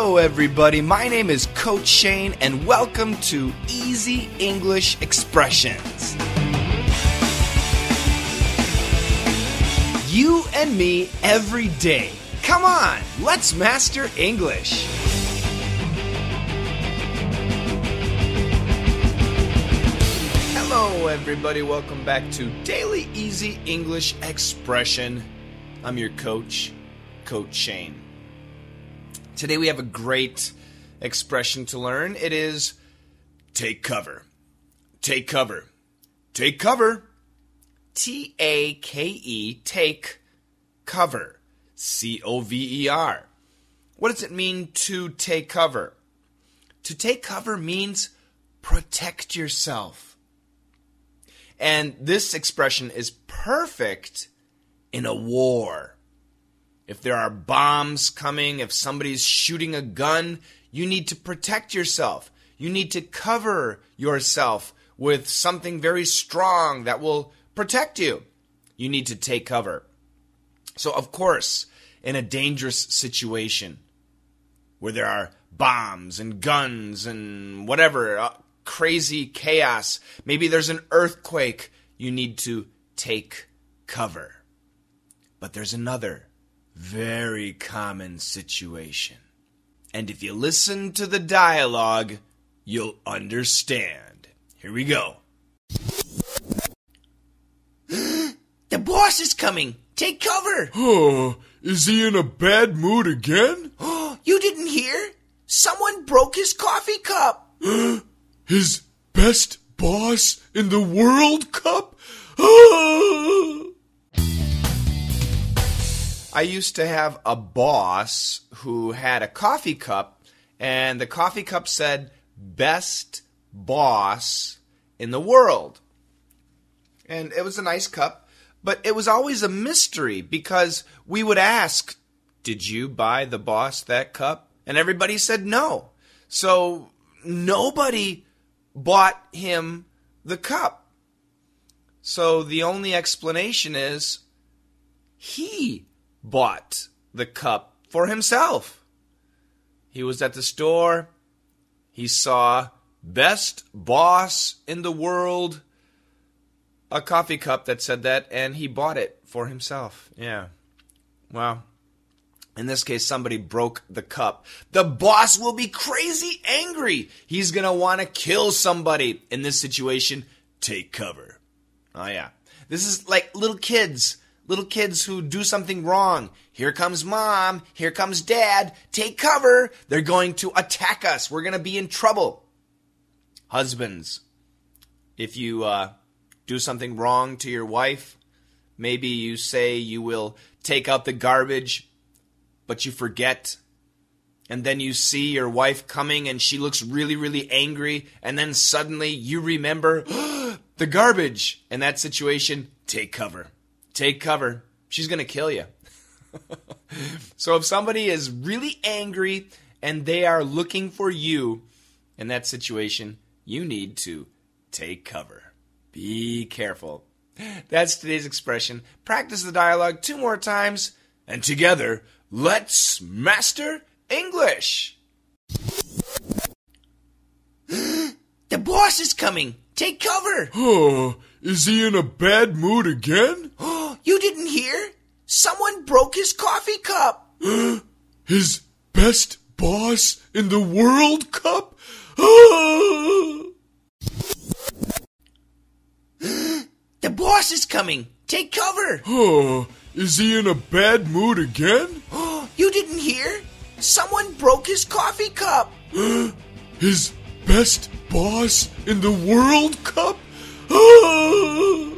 Hello, everybody. My name is Coach Shane, and welcome to Easy English Expressions. You and me every day. Come on, let's master English. Hello, everybody. Welcome back to Daily Easy English Expression. I'm your coach, Coach Shane. Today we have a great expression to learn. It is take cover. Take cover. Take cover. T A K E, take cover. C O V E R. What does it mean to take cover? To take cover means protect yourself. And this expression is perfect in a war. If there are bombs coming, if somebody's shooting a gun, you need to protect yourself. You need to cover yourself with something very strong that will protect you. You need to take cover. So, of course, in a dangerous situation where there are bombs and guns and whatever, uh, crazy chaos, maybe there's an earthquake, you need to take cover. But there's another very common situation. And if you listen to the dialogue, you'll understand. Here we go. the boss is coming. Take cover. Oh, is he in a bad mood again? Oh, you didn't hear? Someone broke his coffee cup. His best boss in the World Cup? I used to have a boss who had a coffee cup, and the coffee cup said, Best boss in the world. And it was a nice cup, but it was always a mystery because we would ask, Did you buy the boss that cup? And everybody said no. So nobody bought him the cup. So the only explanation is he bought the cup for himself. He was at the store. He saw best boss in the world a coffee cup that said that and he bought it for himself. Yeah. Well, in this case somebody broke the cup. The boss will be crazy angry. He's going to want to kill somebody. In this situation, take cover. Oh yeah. This is like little kids little kids who do something wrong. Here comes mom. Here comes dad. Take cover. They're going to attack us. We're going to be in trouble. Husbands, if you uh, do something wrong to your wife, maybe you say you will take out the garbage, but you forget. And then you see your wife coming and she looks really, really angry. And then suddenly you remember the garbage. In that situation, take cover take cover. She's going to kill you. so if somebody is really angry and they are looking for you in that situation, you need to take cover. Be careful. That's today's expression. Practice the dialogue two more times, and together, let's master English. the boss is coming. Take cover. Oh, is he in a bad mood again? You didn't hear? Someone broke his coffee cup. His best boss in the World Cup? The boss is coming. Take cover. Oh, is he in a bad mood again? you didn't hear? Someone broke his coffee cup. His best boss in the World Cup?